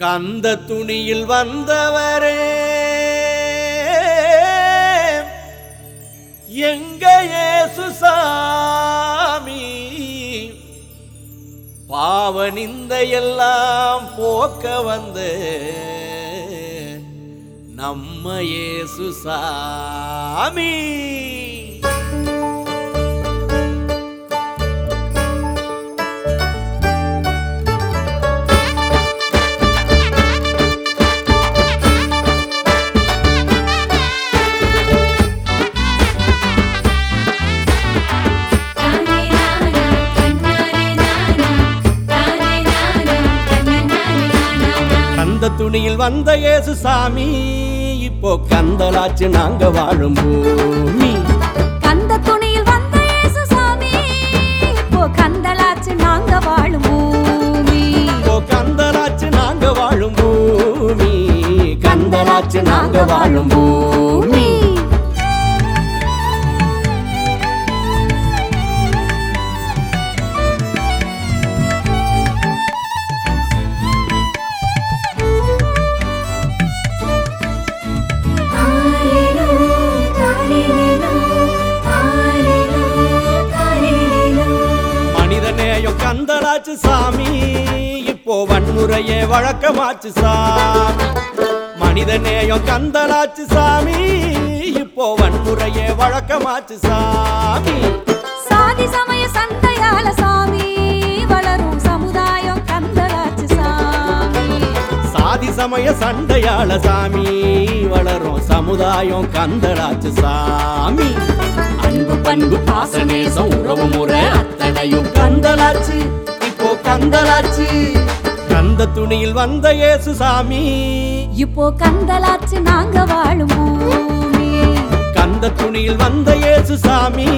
கந்த துணியில் வந்தவரே. எங்க சுசாமி பாவனிந்த எல்லாம் போக்க வந்து. நம்ம இயேசு துணியில் வந்த இயேசு சாமி. இப்போ கந்தலாச்சு நாங்க வாழும் பூமி. கந்த துணியில் வந்த இயேசு சாமி. இப்போ கந்தலாச்சு நாங்க வாழும் பூமி. இப்போ கந்தலாச்சு நாங்க வாழும் பூமி. கந்தலாச்சு நாங்க வாழும் பூமி. கந்தலாச்சு சாமி. இப்போ வன்முறையே வழக்கமாச்சு சாமி. மனிதநேயம் கந்தலாச்சு சாமி. இப்போ வன்முறையே வழக்கமாச்சு சாமி. சாதி சமய சண்டையால சாமி. வளரும் சமுதாயம் கந்தலாச்சு சாமி. சாதி சமய சண்டையாள சாமி. வளரும் சமுதாயம் கந்தலாச்சு சாமி. அன்பு பண்பு பாசநேசம் உறவு முறை அத்தனையும் கந்தலாச்சு. இப்போ கந்தலாச்சு. கந்த துணியில் வந்த இயேசு சாமி. இப்போ கந்தலாச்சு நாங்க வாழும் கந்த துணியில் வந்த இயேசு சாமி.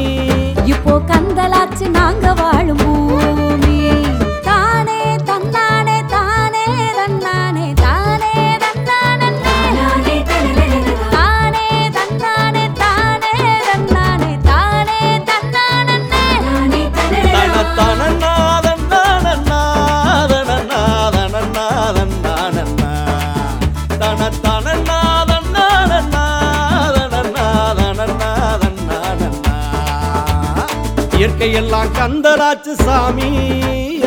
இப்போ கந்தலாச்சு நாங்க வாழும் இயற்கையெல்லாம் கந்தராச்சு சாமி.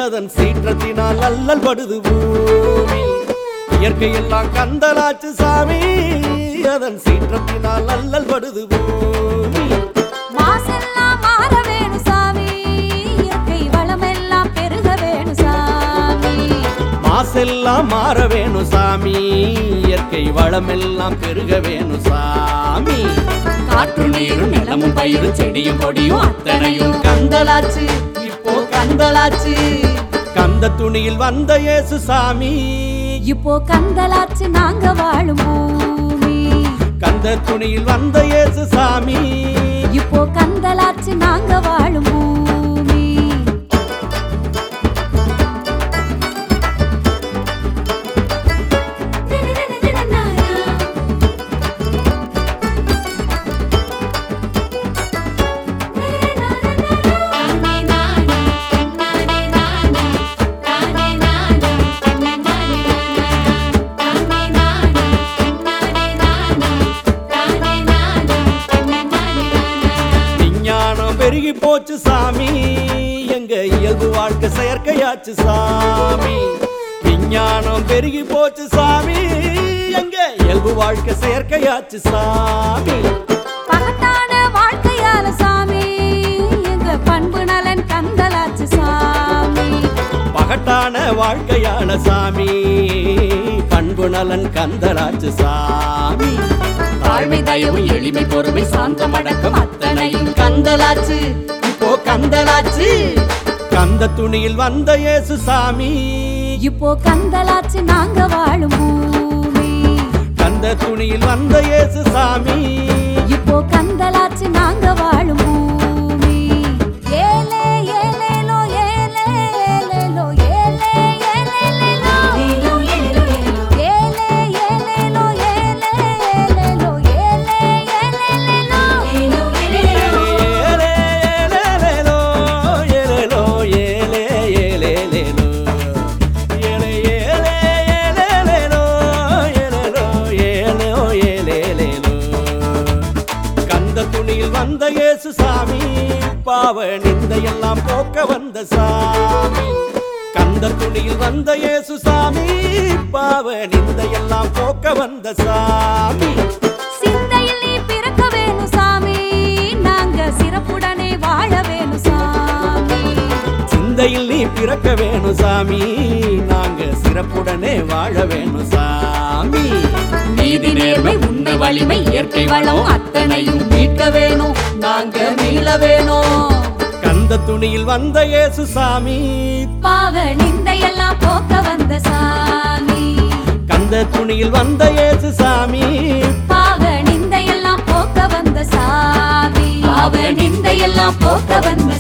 அதன் சீற்றத்தினால் அல்லல் படுது பூமி. இயற்கையெல்லாம் கந்தலாச்சு சாமி. அதன் சீற்றத்தினால் அல்லல் படுது பூமி. மாசெல்லாம் மாற வேணும் சாமி. இயற்கை வளமெல்லாம் பெருக வேணும் சாமி. மாசெல்லாம் மாற வேணும் சாமி. இயற்கை வளமெல்லாம் பெருக வேணும் சாமி. காற்று நீரும் நிலமும் பயிரும் செடியும் கொடியும் அத்தனையும். கந்தலாச்சு இப்போ கந்தலாச்சு. கந்த துணியில் வந்த இயேசு சாமி. இப்போ கந்தலாச்சு நாங்க வாழும் பூமி. கந்த துணியில் வந்த இயேசு சாமி. இப்போ கந்தலாச்சு நாங்க வாழும் பூமி. இயல்பு வாழ்க்கை செயற்கையாச்சு சாமி. விஞ்ஞானம் பெருகி போச்சு சாமி. எங்க? இயல்பு வாழ்க்கை செயற்கையாச்சு சாமி. பகட்டான வாழ்க்கையால சாமி. எங்க பண்பு நலன் கந்தலாச்சு சாமி. பகட்டான வாழ்க்கையான சாமி. பண்பு நலன் கந்தராச்சு சாமி. தாழ்மை தயவு எளிமை பொறுமை சாந்தம் அடக்கம் அத்தனையும் கந்தலாச்சு. இப்போ கந்தலாச்சு. கந்த துணியில் வந்த இயேசு சாமி. இப்போ கந்தலாச்சு நாங்க வாழும் பூமி. கந்த துணியில் வந்த இயேசு சாமி. இப்போ கந்தலாச்சு பாவ நிந்தையெல்லாம் போக்க வந்த சாமி. கந்த துணியில் வந்த இயேசு சாமி பாவ நிந்தையெல்லாம் போக்க வந்த சாமி. சிந்தையில் நீ பிறக்க வேணும் சாமி. நாங்க சிறப்புடனே வாழ வேணும் சாமி. சிந்தையில் நீ பிறக்க வேணும் சாமி. நாங்க சிறப்புடனே வாழ வேணும் சாமி. நீதி நேர்மை உண்மை வலிமை இயற்கை வளம் அத்தனையும் மீட்க வேணும். நாங்க மீள வேணும் கந்த துணியில் வந்த இயேசு சாமி. பாவ நிந்தையெல்லாம் போக்க வந்த சாமி. கந்த துணியில் வந்த இயேசு சாமி. பாவ நிந்தையெல்லாம் போக்க வந்த சாமி. பாவ நிந்தையெல்லாம் போக்க வந்த